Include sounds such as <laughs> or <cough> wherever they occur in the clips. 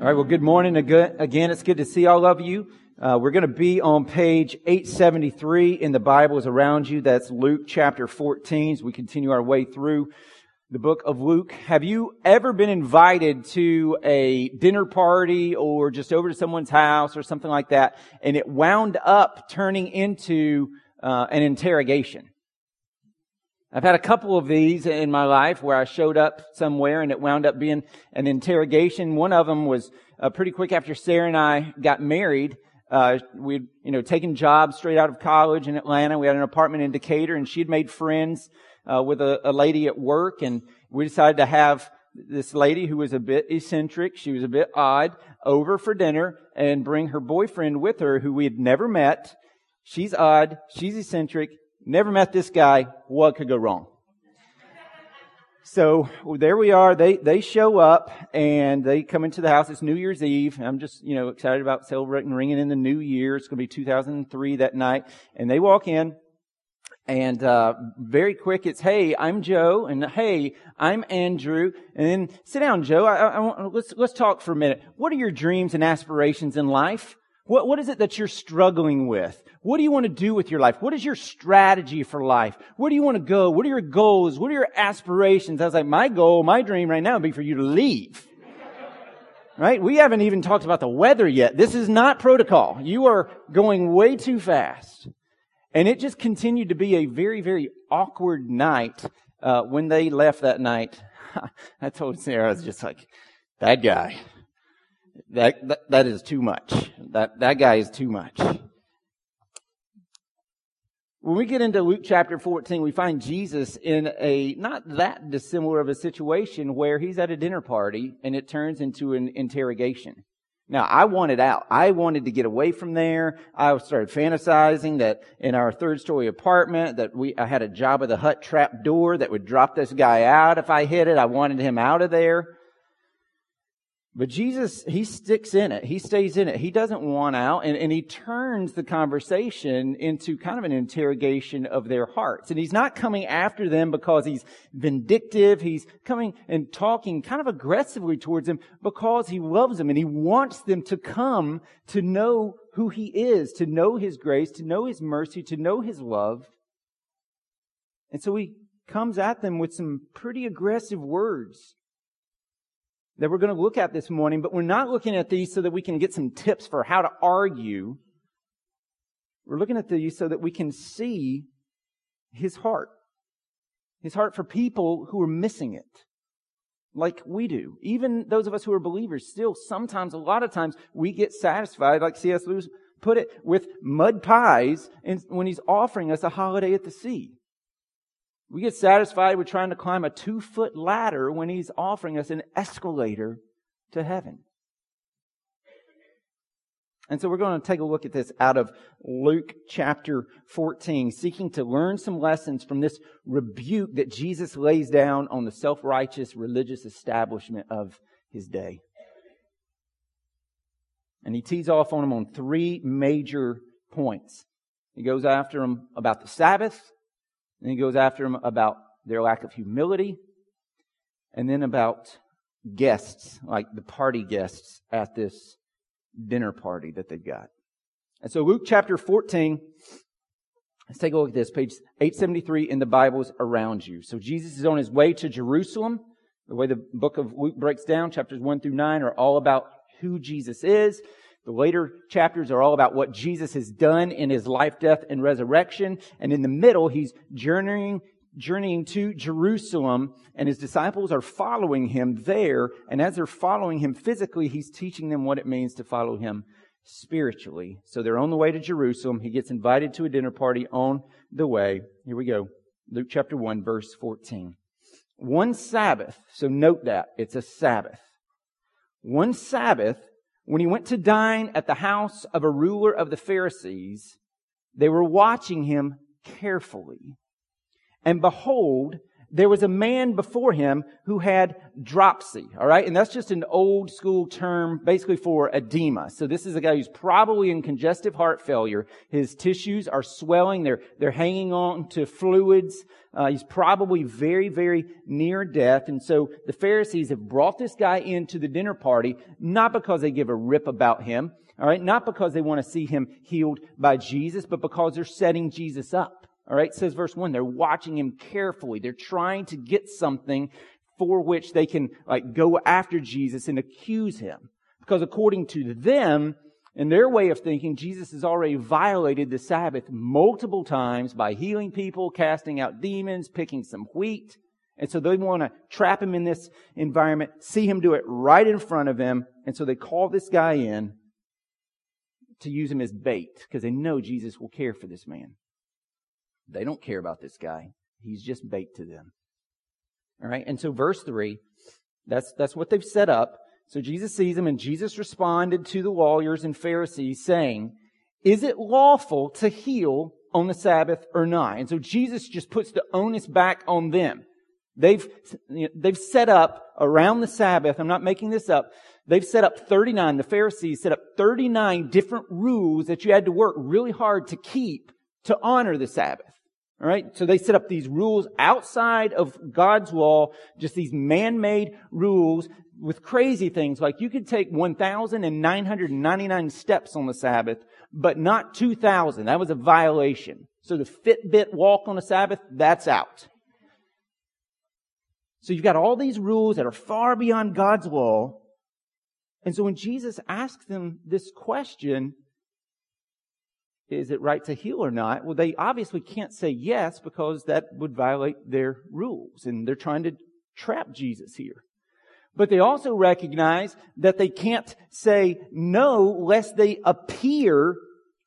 All right, well, good morning again. It's good to see all of you. Uh, we're going to be on page 873 in the Bibles around you. That's Luke chapter 14 as we continue our way through the book of Luke. Have you ever been invited to a dinner party or just over to someone's house or something like that and it wound up turning into uh, an interrogation? I've had a couple of these in my life where I showed up somewhere and it wound up being an interrogation. One of them was uh, pretty quick after Sarah and I got married. Uh, we'd, you know, taken jobs straight out of college in Atlanta. We had an apartment in Decatur and she'd made friends, uh, with a, a lady at work and we decided to have this lady who was a bit eccentric, she was a bit odd, over for dinner and bring her boyfriend with her who we had never met. She's odd, she's eccentric, Never met this guy. What could go wrong? So there we are. They, they show up and they come into the house. It's New Year's Eve. I'm just, you know, excited about celebrating, ringing in the new year. It's going to be 2003 that night. And they walk in and, uh, very quick, it's, hey, I'm Joe and hey, I'm Andrew. And then sit down, Joe. I, I, I, let's, let's talk for a minute. What are your dreams and aspirations in life? What, what is it that you're struggling with? What do you want to do with your life? What is your strategy for life? Where do you want to go? What are your goals? What are your aspirations? I was like, my goal, my dream right now would be for you to leave. Right? We haven't even talked about the weather yet. This is not protocol. You are going way too fast. And it just continued to be a very, very awkward night uh, when they left that night. <laughs> I told Sarah, I was just like, that guy. That, that, that is too much. That, that guy is too much. When we get into Luke chapter 14, we find Jesus in a not that dissimilar of a situation where he's at a dinner party and it turns into an interrogation. Now, I wanted out. I wanted to get away from there. I started fantasizing that in our third story apartment that we, I had a Jabba the Hutt trap door that would drop this guy out if I hit it. I wanted him out of there. But Jesus, he sticks in it. He stays in it. He doesn't want out and, and he turns the conversation into kind of an interrogation of their hearts. And he's not coming after them because he's vindictive. He's coming and talking kind of aggressively towards them because he loves them and he wants them to come to know who he is, to know his grace, to know his mercy, to know his love. And so he comes at them with some pretty aggressive words that we're going to look at this morning, but we're not looking at these so that we can get some tips for how to argue. We're looking at these so that we can see his heart. His heart for people who are missing it. Like we do. Even those of us who are believers, still sometimes, a lot of times, we get satisfied, like C.S. Lewis put it, with mud pies when he's offering us a holiday at the sea. We get satisfied with trying to climb a two foot ladder when he's offering us an escalator to heaven. And so we're going to take a look at this out of Luke chapter 14, seeking to learn some lessons from this rebuke that Jesus lays down on the self-righteous religious establishment of his day. And he tees off on them on three major points. He goes after them about the Sabbath, and he goes after them about their lack of humility, and then about guests, like the party guests at this dinner party that they've got. And so Luke chapter 14, let's take a look at this, page 873 in the Bibles around you. So Jesus is on his way to Jerusalem. The way the book of Luke breaks down, chapters 1 through 9 are all about who Jesus is. The later chapters are all about what Jesus has done in his life, death, and resurrection. And in the middle, he's journeying, journeying to Jerusalem, and his disciples are following him there. And as they're following him physically, he's teaching them what it means to follow him spiritually. So they're on the way to Jerusalem. He gets invited to a dinner party on the way. Here we go. Luke chapter 1, verse 14. One Sabbath, so note that, it's a Sabbath. One Sabbath, when he went to dine at the house of a ruler of the Pharisees, they were watching him carefully. And behold, there was a man before him who had dropsy, all right? And that's just an old school term basically for edema. So this is a guy who's probably in congestive heart failure. His tissues are swelling. They're, they're hanging on to fluids. Uh, he's probably very, very near death. And so the Pharisees have brought this guy into the dinner party, not because they give a rip about him, all right? Not because they want to see him healed by Jesus, but because they're setting Jesus up. All right, says verse 1, they're watching him carefully. They're trying to get something for which they can like go after Jesus and accuse him. Because according to them, in their way of thinking, Jesus has already violated the Sabbath multiple times by healing people, casting out demons, picking some wheat. And so they want to trap him in this environment, see him do it right in front of them. And so they call this guy in to use him as bait because they know Jesus will care for this man. They don't care about this guy. He's just bait to them. All right. And so verse three, that's, that's what they've set up. So Jesus sees them and Jesus responded to the lawyers and Pharisees saying, is it lawful to heal on the Sabbath or not? And so Jesus just puts the onus back on them. They've, they've set up around the Sabbath. I'm not making this up. They've set up 39, the Pharisees set up 39 different rules that you had to work really hard to keep to honor the Sabbath. All right. So they set up these rules outside of God's law, just these man-made rules with crazy things. Like you could take 1,999 steps on the Sabbath, but not 2,000. That was a violation. So the Fitbit walk on the Sabbath, that's out. So you've got all these rules that are far beyond God's law. And so when Jesus asks them this question, is it right to heal or not? Well, they obviously can't say yes because that would violate their rules and they're trying to trap Jesus here. But they also recognize that they can't say no lest they appear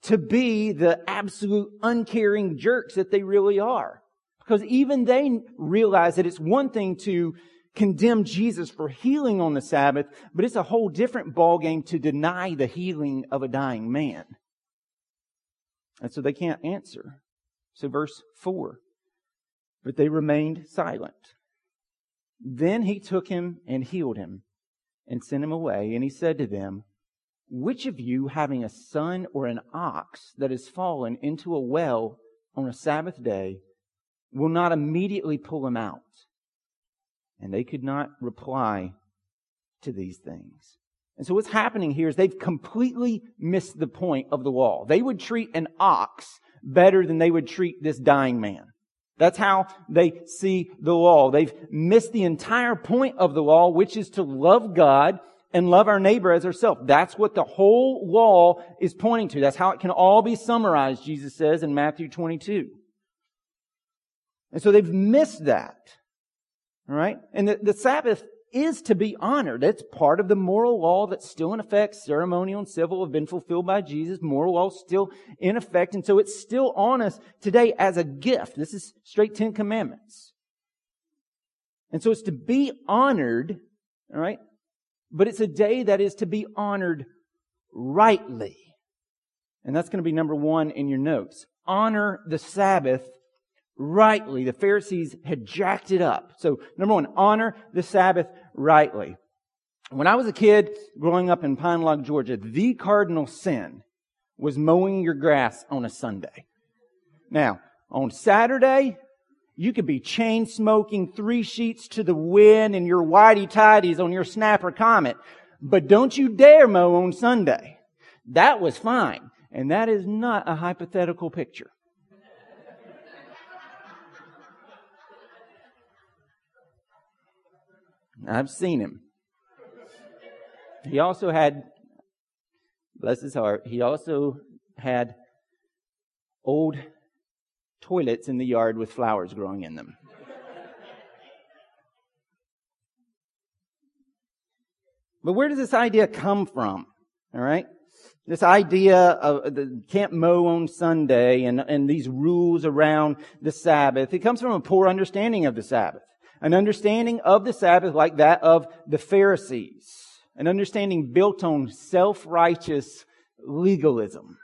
to be the absolute uncaring jerks that they really are. Because even they realize that it's one thing to condemn Jesus for healing on the Sabbath, but it's a whole different ballgame to deny the healing of a dying man. And so they can't answer. So verse 4. But they remained silent. Then he took him and healed him and sent him away. And he said to them, Which of you, having a son or an ox that has fallen into a well on a Sabbath day, will not immediately pull him out? And they could not reply to these things. And so what's happening here is they've completely missed the point of the law. They would treat an ox better than they would treat this dying man. That's how they see the law. They've missed the entire point of the law, which is to love God and love our neighbor as ourselves. That's what the whole law is pointing to. That's how it can all be summarized, Jesus says in Matthew 22. And so they've missed that. All right? And the, the Sabbath is to be honored. It's part of the moral law that's still in effect. Ceremonial and civil have been fulfilled by Jesus. Moral law still in effect. And so it's still on us today as a gift. This is straight Ten Commandments. And so it's to be honored, all right? But it's a day that is to be honored rightly. And that's going to be number one in your notes. Honor the Sabbath rightly. The Pharisees had jacked it up. So number one, honor the Sabbath rightly. When I was a kid growing up in Pine Log, Georgia, the cardinal sin was mowing your grass on a Sunday. Now, on Saturday, you could be chain smoking three sheets to the wind and your whitey tidies on your snapper comet. But don't you dare mow on Sunday. That was fine. And that is not a hypothetical picture. I've seen him. He also had, bless his heart, he also had old toilets in the yard with flowers growing in them. but where does this idea come from? All right? This idea of the can't mow on Sunday and, and these rules around the Sabbath, it comes from a poor understanding of the Sabbath an understanding of the Sabbath like that of the Pharisees, an understanding built on self-righteous legalism.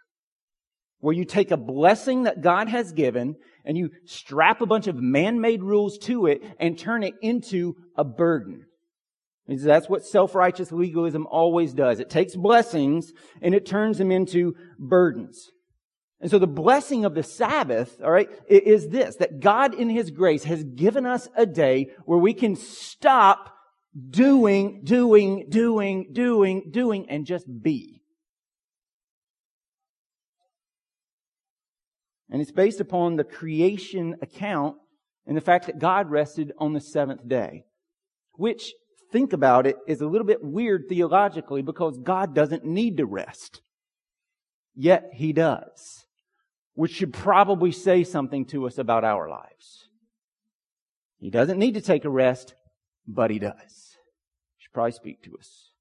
where you take a blessing that God has given and you strap a bunch of man-made rules to it and turn it into a burden. That's what self-righteous legalism always does. It takes blessings and it turns them into burdens. And so the blessing of the Sabbath, all right, is this, that God in His grace has given us a day where we can stop doing, doing, doing, doing, doing, and just be. And it's based upon the creation account and the fact that God rested on the seventh day. Which, think about it, is a little bit weird theologically because God doesn't need to rest. Yet He does. Which should probably say something to us about our lives. He doesn't need to take a rest, but He does. He Should probably speak to us.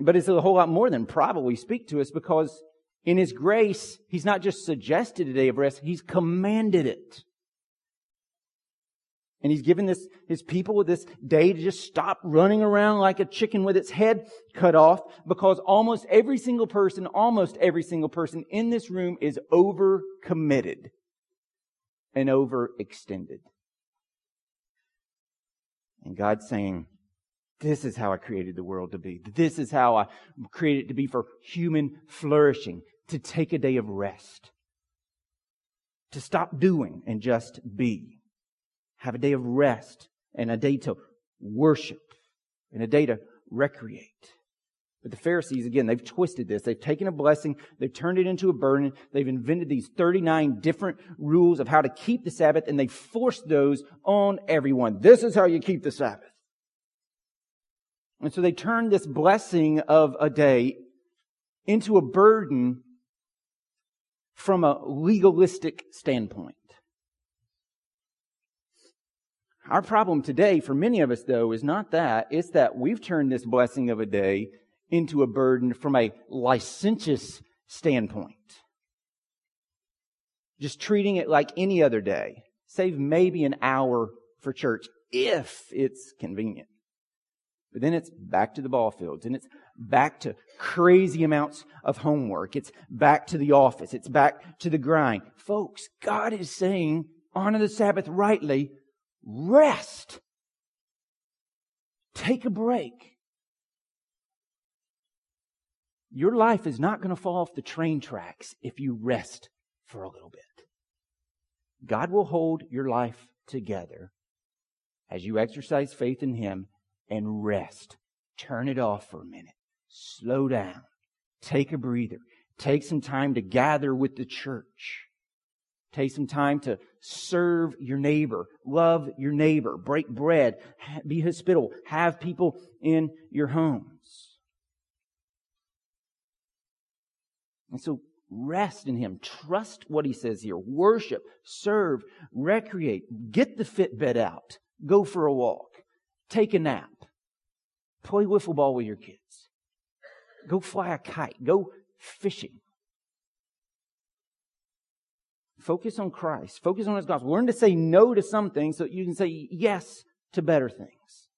But it's a whole lot more than probably speak to us because in His grace, He's not just suggested a day of rest, He's commanded it. And He's given this, His people this day to just stop running around like a chicken with its head cut off because almost every single person, almost every single person in this room is overcommitted and overextended. And God's saying, this is how I created the world to be. This is how I created it to be for human flourishing, to take a day of rest, to stop doing and just be. Have a day of rest and a day to worship and a day to recreate. But the Pharisees, again, they've twisted this. They've taken a blessing, they've turned it into a burden, they've invented these 39 different rules of how to keep the Sabbath, and they forced those on everyone. This is how you keep the Sabbath. And so they turned this blessing of a day into a burden from a legalistic standpoint. Our problem today, for many of us though, is not that. It's that we've turned this blessing of a day into a burden from a licentious standpoint. Just treating it like any other day. Save maybe an hour for church if it's convenient. But then it's back to the ball fields and it's back to crazy amounts of homework. It's back to the office. It's back to the grind. Folks, God is saying, honor the Sabbath rightly. Rest. Take a break. Your life is not going to fall off the train tracks if you rest for a little bit. God will hold your life together as you exercise faith in Him and rest. Turn it off for a minute. Slow down. Take a breather. Take some time to gather with the church. Take some time to serve your neighbor, love your neighbor, break bread, be hospitable, have people in your homes. And so rest in Him. Trust what He says here. Worship, serve, recreate, get the Fitbit out, go for a walk, take a nap. Play wiffle ball with your kids. Go fly a kite. Go fishing. Focus on Christ. Focus on His gospel. Learn to say no to some things so you can say yes to better things.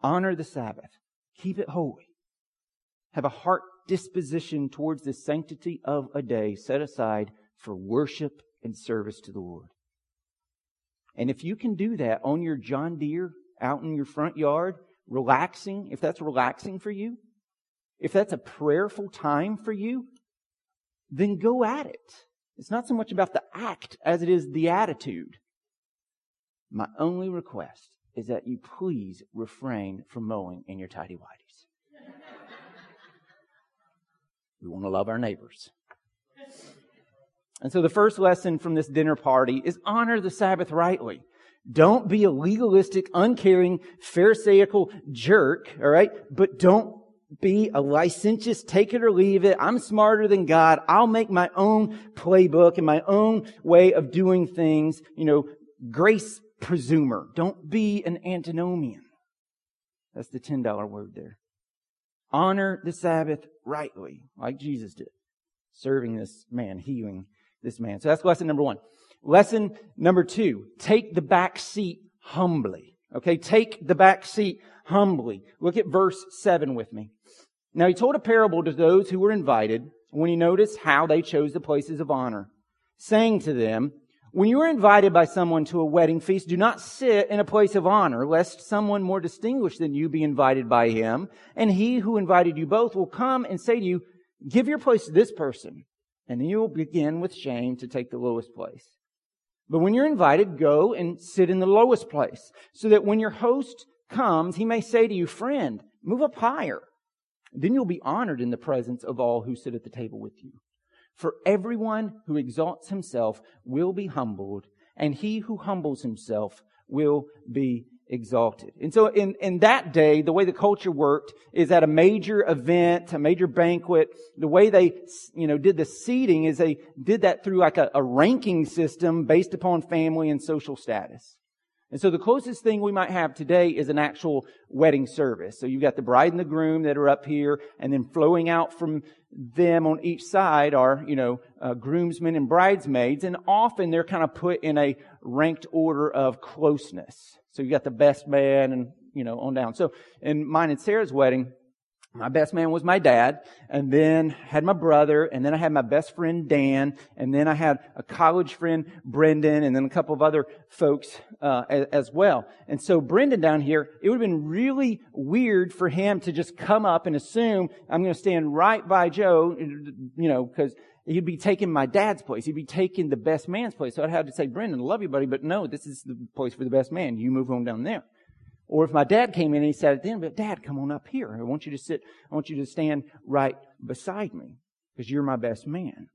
Honor the Sabbath. Keep it holy. Have a heart disposition towards the sanctity of a day set aside for worship and service to the Lord. And if you can do that on your John Deere out in your front yard, relaxing, if that's relaxing for you, if that's a prayerful time for you, then go at it. It's not so much about the act as it is the attitude. My only request is that you please refrain from mowing in your tidy whities. we want to love our neighbors. And so the first lesson from this dinner party is honor the Sabbath rightly. Don't be a legalistic, uncaring, pharisaical jerk, alright? But don't be a licentious, take it or leave it. I'm smarter than God. I'll make my own playbook and my own way of doing things. You know, grace presumer. Don't be an antinomian. That's the $10 word there. Honor the Sabbath rightly, like Jesus did, serving this man, healing this man. So that's lesson number one. Lesson number two, take the back seat humbly. Okay, take the back seat humbly. Look at verse seven with me. Now he told a parable to those who were invited, when he noticed how they chose the places of honor, saying to them, when you are invited by someone to a wedding feast, do not sit in a place of honor, lest someone more distinguished than you be invited by him, and he who invited you both will come and say to you, give your place to this person, and then you will begin with shame to take the lowest place. But when you're invited, go and sit in the lowest place, so that when your host comes, he may say to you, friend, move up higher. Then you'll be honored in the presence of all who sit at the table with you. For everyone who exalts himself will be humbled, and he who humbles himself will be exalted. And so in, in that day, the way the culture worked is at a major event, a major banquet, the way they, you know, did the seating is they did that through like a, a ranking system based upon family and social status. And so the closest thing we might have today is an actual wedding service. So you've got the bride and the groom that are up here, and then flowing out from them on each side are, you know, uh, groomsmen and bridesmaids, and often they're kind of put in a ranked order of closeness. So you've got the best man and, you know, on down. So in mine and Sarah's wedding, my best man was my dad, and then had my brother, and then I had my best friend Dan, and then I had a college friend Brendan, and then a couple of other folks uh, as, as, well. And so Brendan down here, it would have been really weird for him to just come up and assume I'm going to stand right by Joe, you know, because he'd be taking my dad's place. He'd be taking the best man's place. So I'd have to say, Brendan, I love you, buddy, but no, this is the place for the best man. You move on down there. Or if my dad came in and he sat at the end, but dad, come on up here. I want you to sit, I want you to stand right beside me because you're my best man.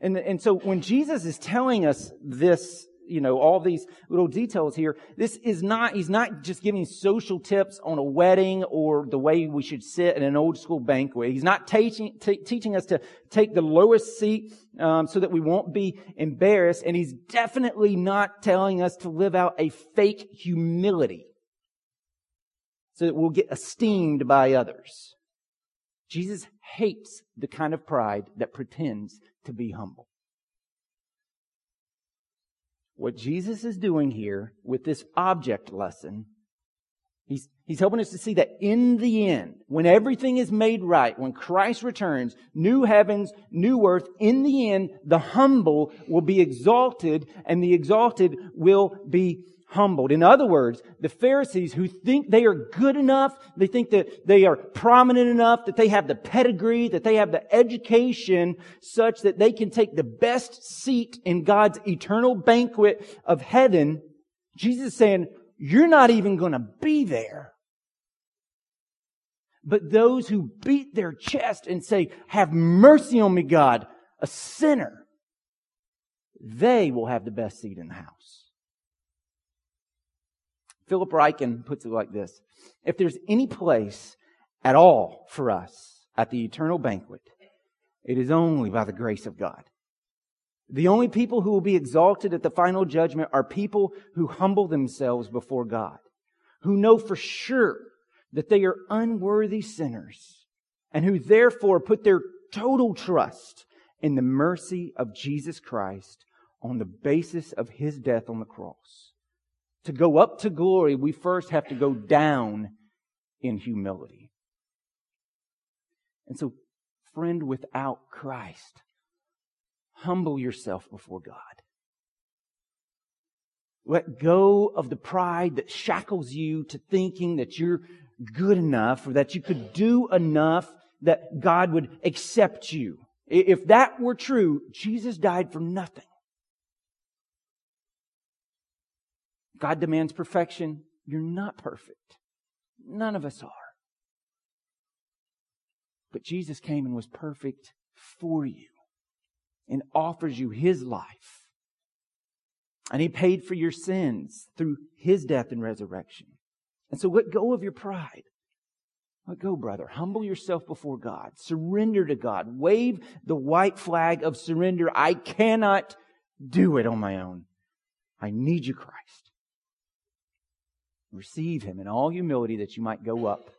And, and so when Jesus is telling us this, you know, all these little details here, this is not, he's not just giving social tips on a wedding or the way we should sit at an old school banquet. He's not teaching, t- teaching us to take the lowest seat, um, so that we won't be embarrassed. And he's definitely not telling us to live out a fake humility so that we'll get esteemed by others. Jesus hates the kind of pride that pretends to be humble. What Jesus is doing here with this object lesson, he's, he's helping us to see that in the end, when everything is made right, when Christ returns, new heavens, new earth, in the end, the humble will be exalted and the exalted will be humbled. In other words, the Pharisees who think they are good enough, they think that they are prominent enough, that they have the pedigree, that they have the education such that they can take the best seat in God's eternal banquet of heaven. Jesus is saying, you're not even going to be there. But those who beat their chest and say, have mercy on me, God, a sinner, they will have the best seat in the house. Philip Ryken puts it like this. If there's any place at all for us at the eternal banquet, it is only by the grace of God. The only people who will be exalted at the final judgment are people who humble themselves before God, who know for sure that they are unworthy sinners, and who therefore put their total trust in the mercy of Jesus Christ on the basis of his death on the cross. To go up to glory, we first have to go down in humility. And so, friend, without Christ, humble yourself before God. Let go of the pride that shackles you to thinking that you're good enough or that you could do enough that God would accept you. If that were true, Jesus died for nothing. God demands perfection. You're not perfect. None of us are. But Jesus came and was perfect for you and offers you his life. And he paid for your sins through his death and resurrection. And so let go of your pride. Let go, brother. Humble yourself before God. Surrender to God. Wave the white flag of surrender. I cannot do it on my own. I need you, Christ. Receive him in all humility that you might go up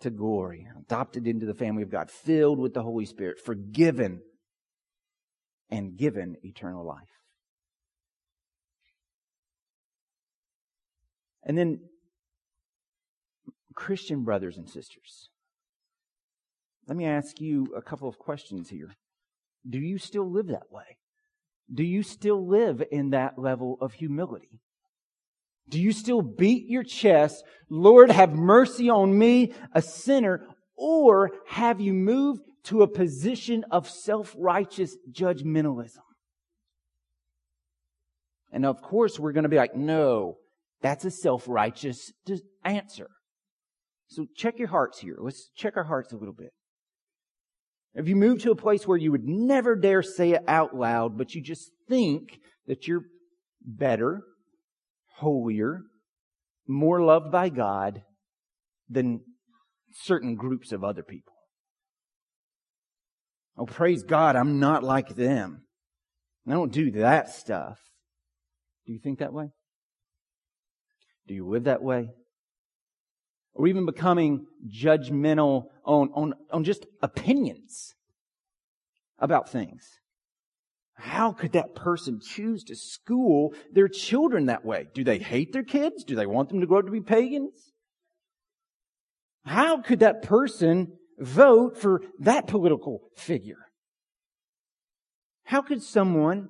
to glory, adopted into the family of God, filled with the Holy Spirit, forgiven and given eternal life. And then, Christian brothers and sisters, Let me ask you a couple of questions here. Do you still live that way? Do you still live in that level of humility? Do you still beat your chest, Lord, have mercy on me, a sinner, or have you moved to a position of self-righteous judgmentalism? And of course, we're going to be like, no, that's a self-righteous answer. So check your hearts here. Let's check our hearts a little bit. Have you moved to a place where you would never dare say it out loud, but you just think that you're better, holier, more loved by God than certain groups of other people? Oh, praise God, I'm not like them. I don't do that stuff. Do you think that way? Do you live that way? Or even becoming judgmental on, on, on just opinions about things. How could that person choose to school their children that way? Do they hate their kids? Do they want them to grow up to be pagans? How could that person vote for that political figure? How could someone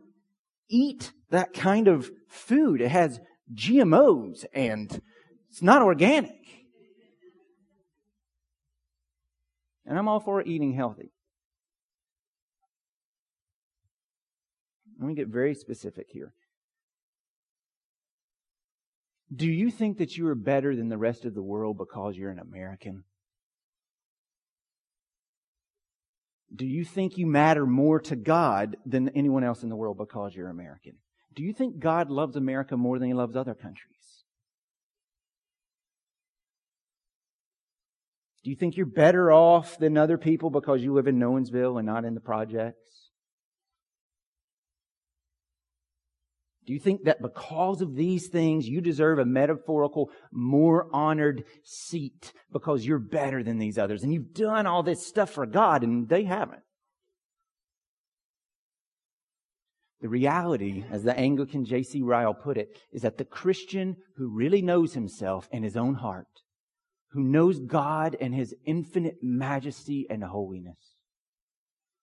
eat that kind of food? It has GMOs and it's not organic. And I'm all for eating healthy. Let me get very specific here. Do you think that you are better than the rest of the world because you're an American? Do you think you matter more to God than anyone else in the world because you're American? Do you think God loves America more than he loves other countries? Do you think you're better off than other people because you live in Nowensville and not in the projects? Do you think that because of these things you deserve a metaphorical, more honored seat because you're better than these others and you've done all this stuff for God and they haven't? The reality, as the Anglican J.C. Ryle put it, is that the Christian who really knows himself and his own heart, who knows God and his infinite majesty and holiness,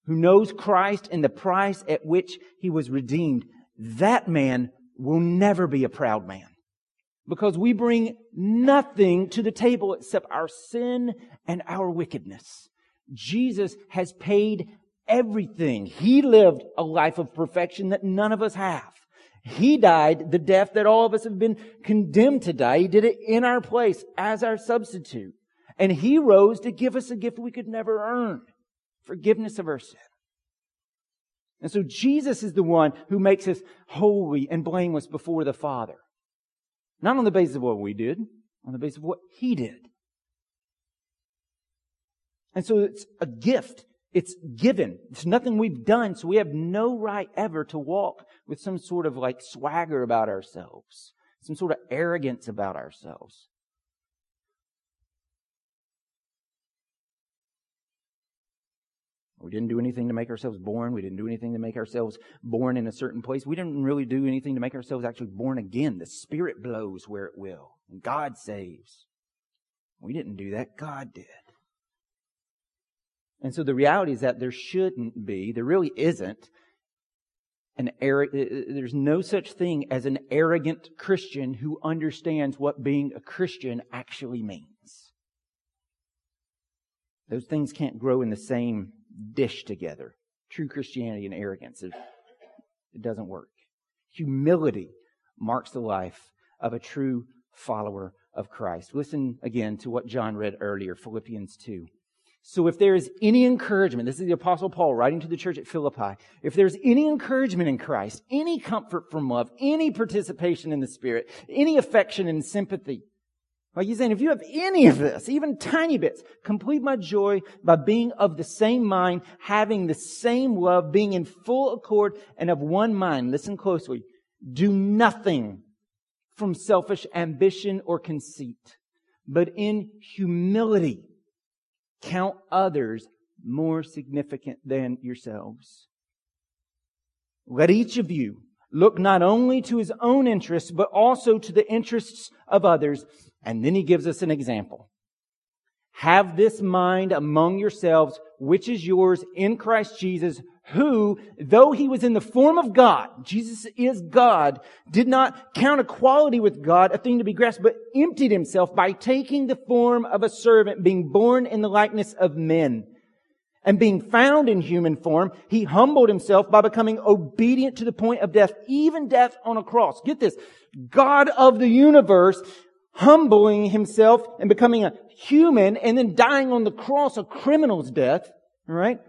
who knows Christ and the price at which he was redeemed, that man will never be a proud man. Because we bring nothing to the table except our sin and our wickedness. Jesus has paid everything. He lived a life of perfection that none of us have. He died the death that all of us have been condemned to die. He did it in our place as our substitute. And He rose to give us a gift we could never earn. Forgiveness of our sin. And so Jesus is the one who makes us holy and blameless before the Father. Not on the basis of what we did, on the basis of what He did. And so it's a gift. It's given. It's nothing we've done, so we have no right ever to walk with some sort of like swagger about ourselves, some sort of arrogance about ourselves. We didn't do anything to make ourselves born. We didn't do anything to make ourselves born in a certain place. We didn't really do anything to make ourselves actually born again. The Spirit blows where it will, and God saves. We didn't do that. God did. And so the reality is that there shouldn't be, there really isn't, an uh, uh, there's no such thing as an arrogant Christian who understands what being a Christian actually means. Those things can't grow in the same dish together. True Christianity and arrogance. It, it doesn't work. Humility marks the life of a true follower of Christ. Listen again to what John read earlier, Philippians 2. So if there is any encouragement, this is the apostle Paul writing to the church at Philippi. If there's any encouragement in Christ, any comfort from love, any participation in the Spirit, any affection and sympathy, like he's saying, if you have any of this, even tiny bits, complete my joy by being of the same mind, having the same love, being in full accord and of one mind. Listen closely. Do nothing from selfish ambition or conceit, but in humility count others more significant than yourselves. Let each of you look not only to his own interests, but also to the interests of others. And then he gives us an example. Have this mind among yourselves, which is yours in Christ Jesus, who, though he was in the form of God, Jesus is God, did not count equality with God a thing to be grasped, but emptied himself by taking the form of a servant, being born in the likeness of men. And being found in human form, he humbled himself by becoming obedient to the point of death, even death on a cross. Get this. God of the universe humbling himself and becoming a human and then dying on the cross a criminal's death, right?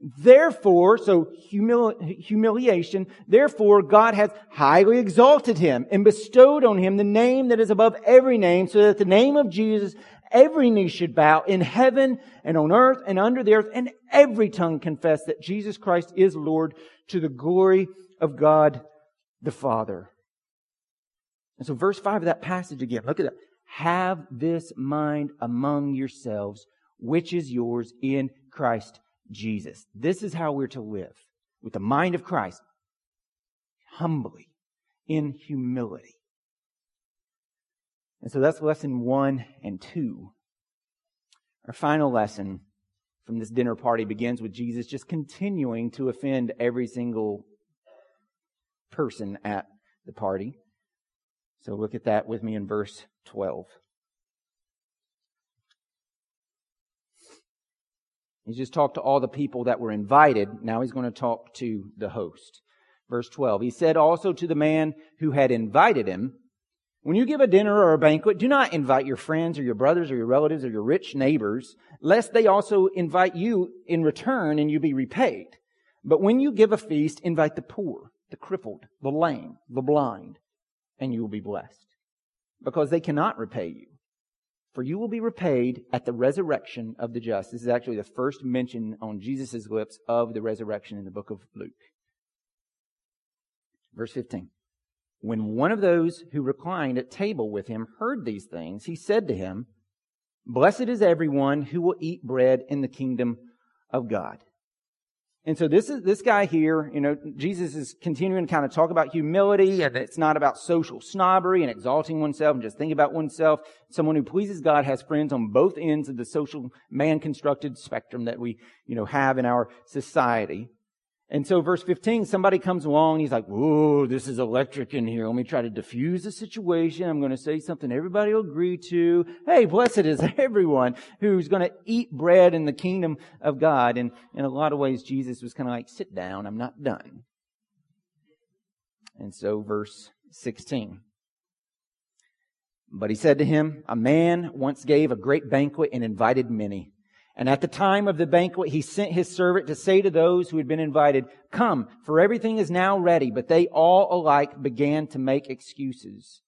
Therefore, so humili- humiliation, therefore God has highly exalted him and bestowed on him the name that is above every name so that the name of Jesus every knee should bow in heaven and on earth and under the earth and every tongue confess that Jesus Christ is Lord to the glory of God the Father. And so verse 5 of that passage again, look at that. Have this mind among yourselves, which is yours in Christ Jesus. This is how we're to live with the mind of Christ, humbly, in humility. And so that's lesson one and two. Our final lesson from this dinner party begins with Jesus just continuing to offend every single person at the party. So look at that with me in verse 12. He's just talked to all the people that were invited. Now he's going to talk to the host. Verse 12. He said also to the man who had invited him, when you give a dinner or a banquet, do not invite your friends or your brothers or your relatives or your rich neighbors, lest they also invite you in return and you be repaid. But when you give a feast, invite the poor, the crippled, the lame, the blind, and you will be blessed. Because they cannot repay you. For you will be repaid at the resurrection of the just. This is actually the first mention on Jesus' lips of the resurrection in the book of Luke. Verse 15. When one of those who reclined at table with him heard these things, he said to him, Blessed is everyone who will eat bread in the kingdom of God. And so this is, this guy here, you know, Jesus is continuing to kind of talk about humility and it's not about social snobbery and exalting oneself and just thinking about oneself. Someone who pleases God has friends on both ends of the social man constructed spectrum that we, you know, have in our society. And so verse 15, somebody comes along, he's like, whoa, this is electric in here. Let me try to diffuse the situation. I'm going to say something everybody will agree to. Hey, blessed is <laughs> everyone who's going to eat bread in the kingdom of God. And in a lot of ways, Jesus was kind of like, sit down, I'm not done. And so verse 16. But he said to him, a man once gave a great banquet and invited many. And at the time of the banquet, he sent his servant to say to those who had been invited, Come, for everything is now ready. But they all alike began to make excuses.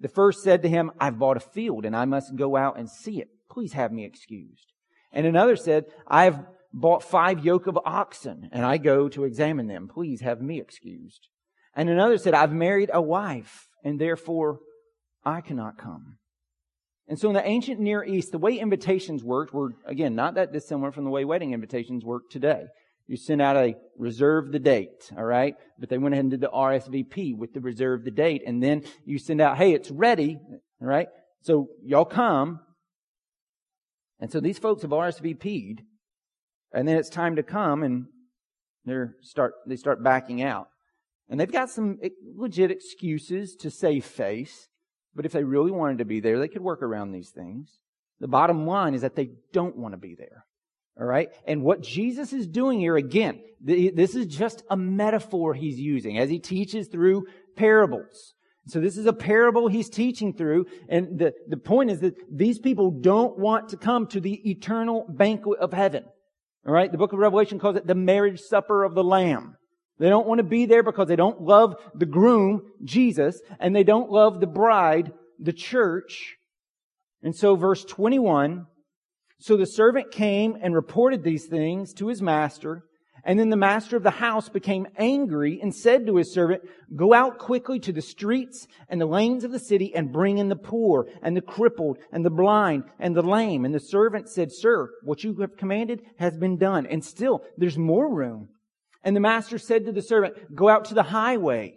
The first said to him, I've bought a field and I must go out and see it. Please have me excused. And another said, I've bought five yoke of oxen and I go to examine them. Please have me excused. And another said, I've married a wife and therefore I cannot come. And so in the ancient Near East, the way invitations worked were, again, not that dissimilar from the way wedding invitations work today. You send out a reserve the date, all right? But they went ahead and did the RSVP with the reserve the date. And then you send out, hey, it's ready, all right? So y'all come. And so these folks have RSVP'd. And then it's time to come and they start, they start backing out. And they've got some legit excuses to save face. But if they really wanted to be there, they could work around these things. The bottom line is that they don't want to be there. All right. And what Jesus is doing here, again, this is just a metaphor he's using as he teaches through parables. So this is a parable he's teaching through. And the, the point is that these people don't want to come to the eternal banquet of heaven. All right. The book of Revelation calls it the marriage supper of the Lamb. They don't want to be there because they don't love the groom, Jesus, and they don't love the bride, the church. And so verse 21, so the servant came and reported these things to his master. And then the master of the house became angry and said to his servant, go out quickly to the streets and the lanes of the city and bring in the poor and the crippled and the blind and the lame. And the servant said, sir, what you have commanded has been done. And still there's more room. And the master said to the servant, go out to the highway,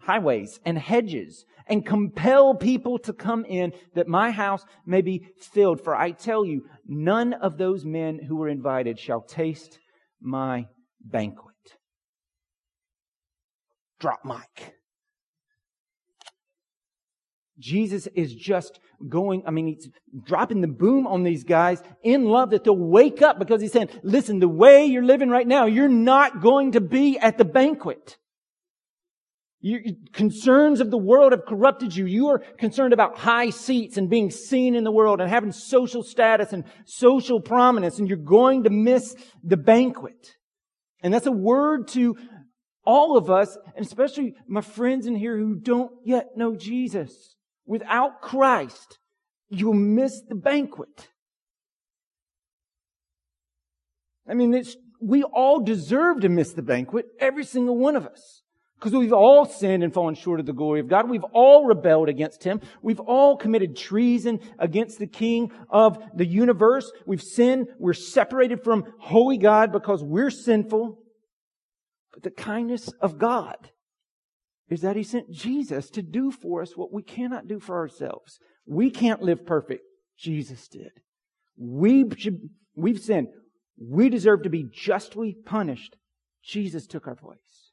highways and hedges and compel people to come in that my house may be filled. For I tell you, none of those men who were invited shall taste my banquet. Drop mic. Jesus is just going, I mean, he's dropping the boom on these guys in love that they'll wake up because he's saying, listen, the way you're living right now, you're not going to be at the banquet. Your concerns of the world have corrupted you. You are concerned about high seats and being seen in the world and having social status and social prominence, and you're going to miss the banquet. And that's a word to all of us, and especially my friends in here who don't yet know Jesus. Without Christ, you'll miss the banquet. I mean, we all deserve to miss the banquet, every single one of us. Because we've all sinned and fallen short of the glory of God. We've all rebelled against Him. We've all committed treason against the King of the universe. We've sinned. We're separated from holy God because we're sinful. But the kindness of God is that He sent Jesus to do for us what we cannot do for ourselves. We can't live perfect. Jesus did. We should, we've sinned. We deserve to be justly punished. Jesus took our place.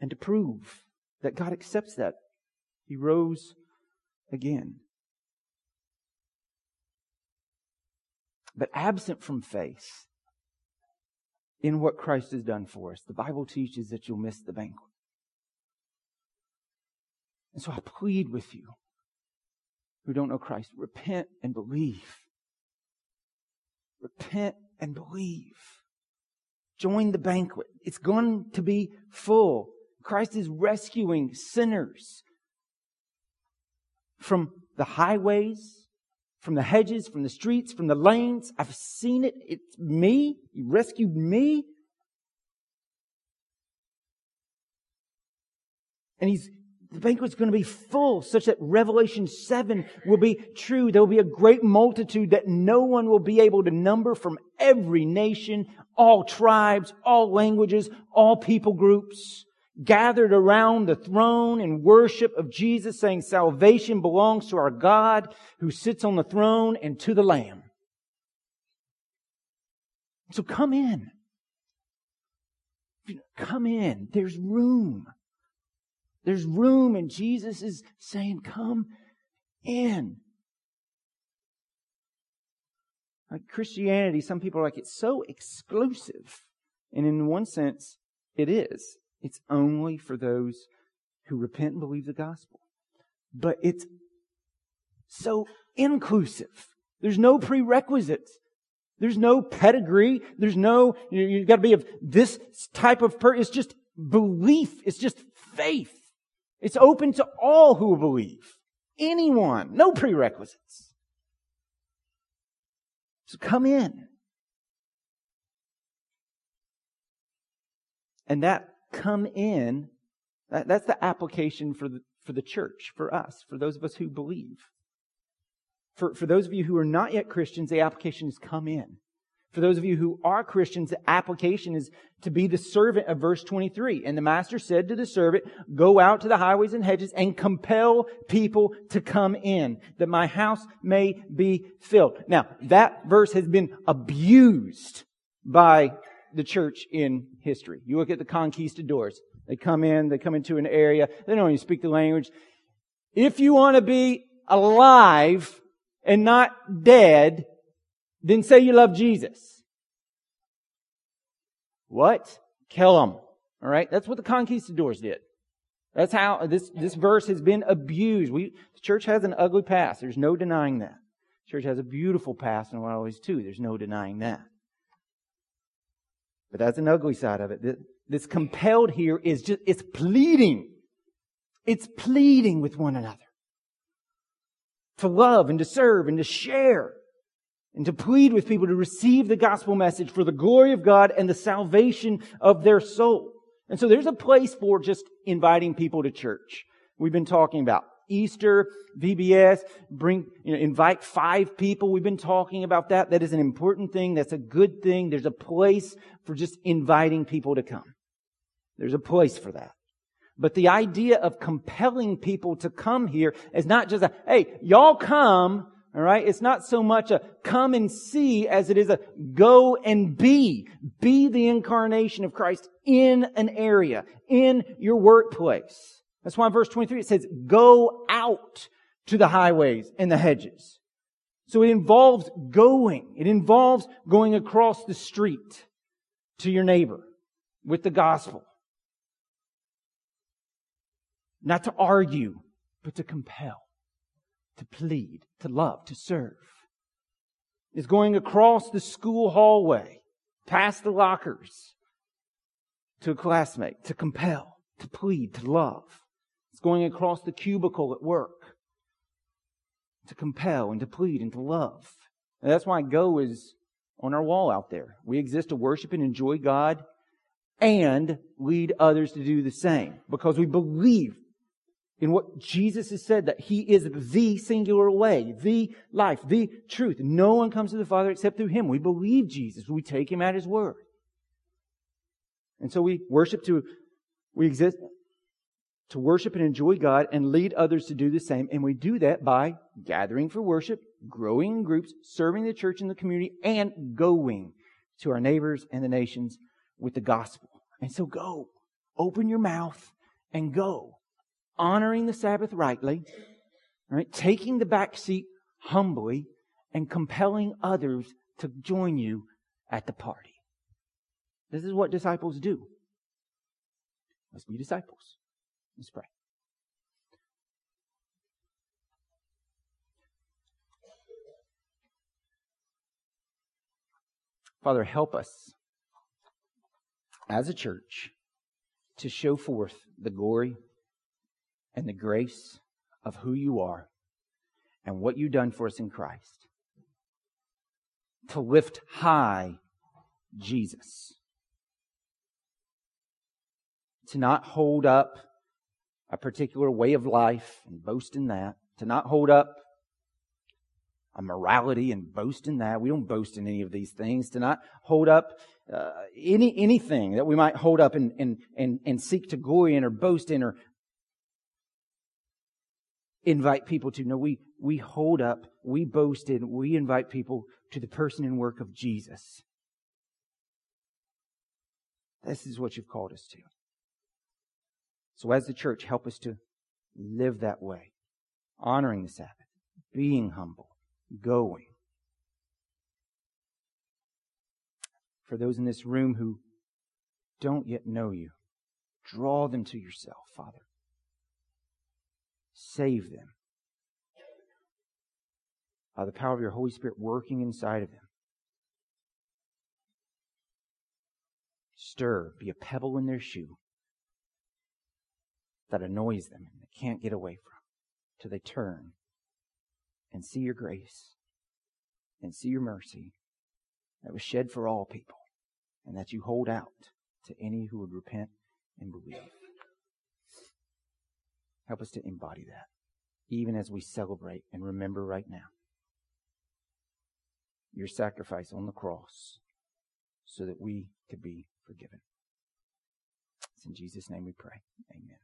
And to prove that God accepts that, He rose again. But absent from faith in what Christ has done for us, the Bible teaches that you'll miss the banquet. And so I plead with you who don't know Christ, repent and believe. Repent and believe. Join the banquet. It's going to be full. Christ is rescuing sinners from the highways, from the hedges, from the streets, from the lanes. I've seen it. It's me. He rescued me. And he's the banquet's going to be full such that Revelation 7 will be true. There will be a great multitude that no one will be able to number from every nation, all tribes, all languages, all people groups gathered around the throne in worship of Jesus saying salvation belongs to our God who sits on the throne and to the Lamb. So come in. Come in. There's room. There's room, and Jesus is saying, Come in. Like Christianity, some people are like, it's so exclusive. And in one sense, it is. It's only for those who repent and believe the gospel. But it's so inclusive. There's no prerequisites. There's no pedigree. There's no, you, have gotta be of this type of person. It's just belief. It's just faith. It's open to all who believe. Anyone. No prerequisites. So come in. And that come in, that, that's the application for the, for the church, for us, for those of us who believe. For, for those of you who are not yet Christians, the application is come in. For those of you who are Christians, the application is to be the servant of verse 23. And the master said to the servant, go out to the highways and hedges and compel people to come in, that my house may be filled. Now, that verse has been abused by the church in history. You look at the conquistadors. They come in, they come into an area, they don't even speak the language. If you want to be alive and not dead, then say you love Jesus. What? Kill them. All right. That's what the conquistadors did. That's how this, this verse has been abused. We, the church has an ugly past. There's no denying that. The church has a beautiful past in a lot of ways too. There's no denying that. But that's an ugly side of it. This compelled here is just, it's pleading. It's pleading with one another. To love and to serve and to share and to plead with people to receive the gospel message for the glory of God and the salvation of their soul. And so there's a place for just inviting people to church. We've been talking about Easter, VBS, bring, you know, invite five people. We've been talking about that. That is an important thing. That's a good thing. There's a place for just inviting people to come. There's a place for that. But the idea of compelling people to come here is not just a, hey, y'all come, alright? It's not so much a come and see as it is a go and be. Be the incarnation of Christ in an area, in your workplace. That's why in verse 23 it says, go out to the highways and the hedges. So it involves going. It involves going across the street to your neighbor with the gospel. Not to argue, but to compel, to plead, to love, to serve. It's going across the school hallway, past the lockers, to a classmate, to compel, to plead, to love. It's going across the cubicle at work, to compel and to plead and to love. And that's why go is on our wall out there. We exist to worship and enjoy God and lead others to do the same because we believe in what Jesus has said that He is the singular way, the life, the truth. No one comes to the Father except through Him. We believe Jesus. We take Him at His word. And so we worship to, we exist to worship and enjoy God and lead others to do the same. And we do that by gathering for worship, growing in groups, serving the church and the community, and going to our neighbors and the nations with the gospel. And so go. Open your mouth and go. Honoring the Sabbath rightly, right? Taking the back seat humbly and compelling others to join you at the party. This is what disciples do. Let's be disciples. Let's pray. Father, help us as a church to show forth the glory and the grace of who you are and what you've done for us in Christ. To lift high Jesus. To not hold up a particular way of life and boast in that. To not hold up a morality and boast in that. We don't boast in any of these things. To not hold up uh, any anything that we might hold up and, and, and, and seek to glory in or boast in or invite people to. No, we, we hold up, we boast in, we invite people to the person and work of Jesus. This is what you've called us to. So as the church, help us to live that way, honoring the Sabbath, being humble, going. For those in this room who don't yet know you, draw them to yourself, Father. Save them. By the power of your Holy Spirit working inside of them. Stir, be a pebble in their shoe that annoys them and they can't get away from till they turn and see your grace and see your mercy that was shed for all people and that you hold out to any who would repent and believe. Help us to embody that, even as we celebrate and remember right now your sacrifice on the cross so that we could be forgiven. It's in Jesus' name we pray. Amen.